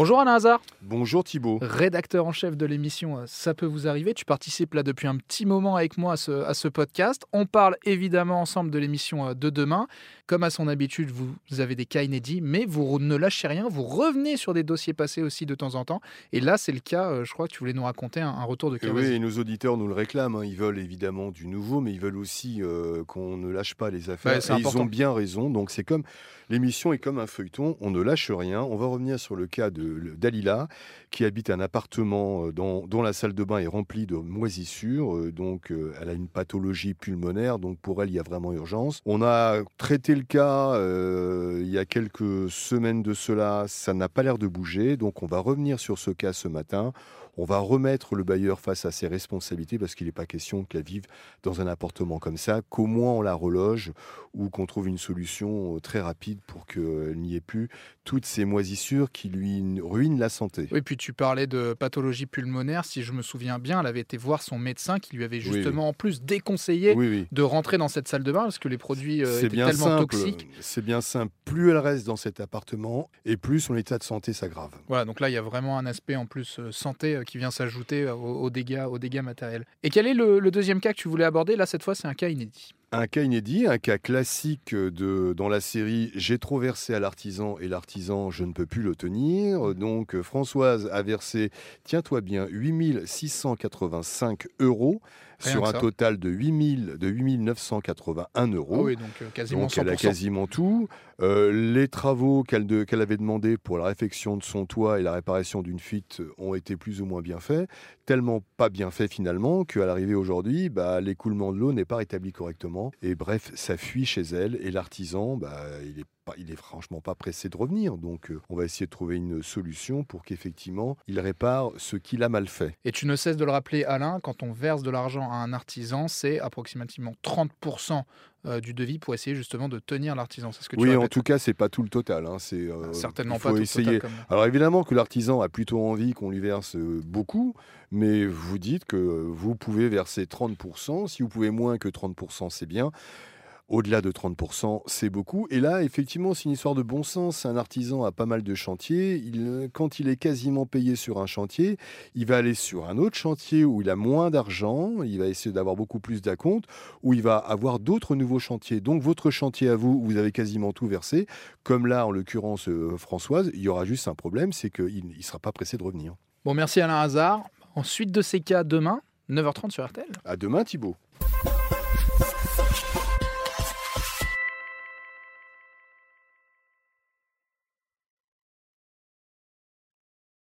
Bonjour Alain Hazard. Bonjour Thibault. Rédacteur en chef de l'émission euh, Ça peut vous arriver. Tu participes là depuis un petit moment avec moi à ce, à ce podcast. On parle évidemment ensemble de l'émission euh, de demain. Comme à son habitude, vous avez des cas inédits, mais vous ne lâchez rien. Vous revenez sur des dossiers passés aussi de temps en temps. Et là, c'est le cas, euh, je crois que tu voulais nous raconter un, retour de cas. Oui, et nos auditeurs nous le réclament. Hein. Ils veulent évidemment du nouveau, mais ils veulent aussi qu'on ne lâche pas les affaires. et ils ont bien raison. Donc c'est comme l'émission est comme un feuilleton. On ne lâche rien. On va revenir sur le cas de Dalila, qui habite un appartement euh, dont, la salle de bain est remplie de moisissures. Euh, donc, euh, elle a une pathologie pulmonaire. Donc, pour elle, il y a vraiment urgence. On a traité le cas il y a quelques semaines de cela. Ça n'a pas l'air de bouger. Donc, on va revenir sur ce cas ce matin. On va remettre le bailleur face à ses responsabilités parce qu'il n'est pas question qu'elle vive dans un appartement comme ça, qu'au moins on la reloge ou qu'on trouve une solution très rapide pour qu'elle n'y ait plus toutes ces moisissures qui lui ruinent la santé. Oui, puis tu parlais de pathologie pulmonaire. Si je me souviens bien, elle avait été voir son médecin qui lui avait justement en plus déconseillé de rentrer dans cette salle de bain parce que les produits euh, étaient tellement toxiques. C'est bien simple. Plus elle reste dans cet appartement et plus son état de santé s'aggrave. Voilà, donc là, il y a vraiment un aspect en plus euh, santé euh, qui vient s'ajouter aux, dégâts, aux dégâts matériels. Et quel est le deuxième cas que tu voulais aborder? Là, cette fois, c'est un cas inédit. Un cas inédit, un cas classique de, dans la série J'ai trop versé à l'artisan et l'artisan, je ne peux plus le tenir. Donc Françoise a versé, tiens-toi bien, 8685 euros sur un total de 8 de 8981 euros. Ah oui, donc euh, quasiment elle a quasiment tout. Euh, les travaux qu'elle avait demandé pour la réfection de son toit et la réparation d'une fuite ont été plus ou moins bien faits. Tellement pas bien faits finalement qu'à l'arrivée aujourd'hui, bah, l'écoulement de l'eau n'est pas rétabli correctement. Et bref, ça fuit chez elle. Et l'artisan, bah, il est il est franchement pas pressé de revenir. Donc, euh, on va essayer de trouver une solution pour qu'effectivement, il répare ce qu'il a mal fait. Et tu ne cesses de le rappeler, Alain, quand on verse de l'argent à un artisan, c'est approximativement 30% euh, du devis pour essayer justement de tenir l'artisan. C'est ce que tu Oui, en tout cas, c'est pas tout le total. Hein. C'est euh, certainement pas tout essayer. le total. Alors évidemment que l'artisan a plutôt envie qu'on lui verse beaucoup, mais vous dites que vous pouvez verser 30%. Si vous pouvez moins que 30%, c'est bien. Au-delà de 30%, c'est beaucoup. Et là, effectivement, c'est une histoire de bon sens. Un artisan a pas mal de chantiers. Il, quand il est quasiment payé sur un chantier, il va aller sur un autre chantier où il a moins d'argent. Il va essayer d'avoir beaucoup plus d'acompte, où il va avoir d'autres nouveaux chantiers. Donc, votre chantier à vous, vous avez quasiment tout versé. Comme là, en l'occurrence, euh, Françoise, il y aura juste un problème, c'est qu'il ne sera pas pressé de revenir. Bon, merci Alain Hazard. Ensuite de ces cas, demain, 9h30 sur RTL. À demain, Thibault.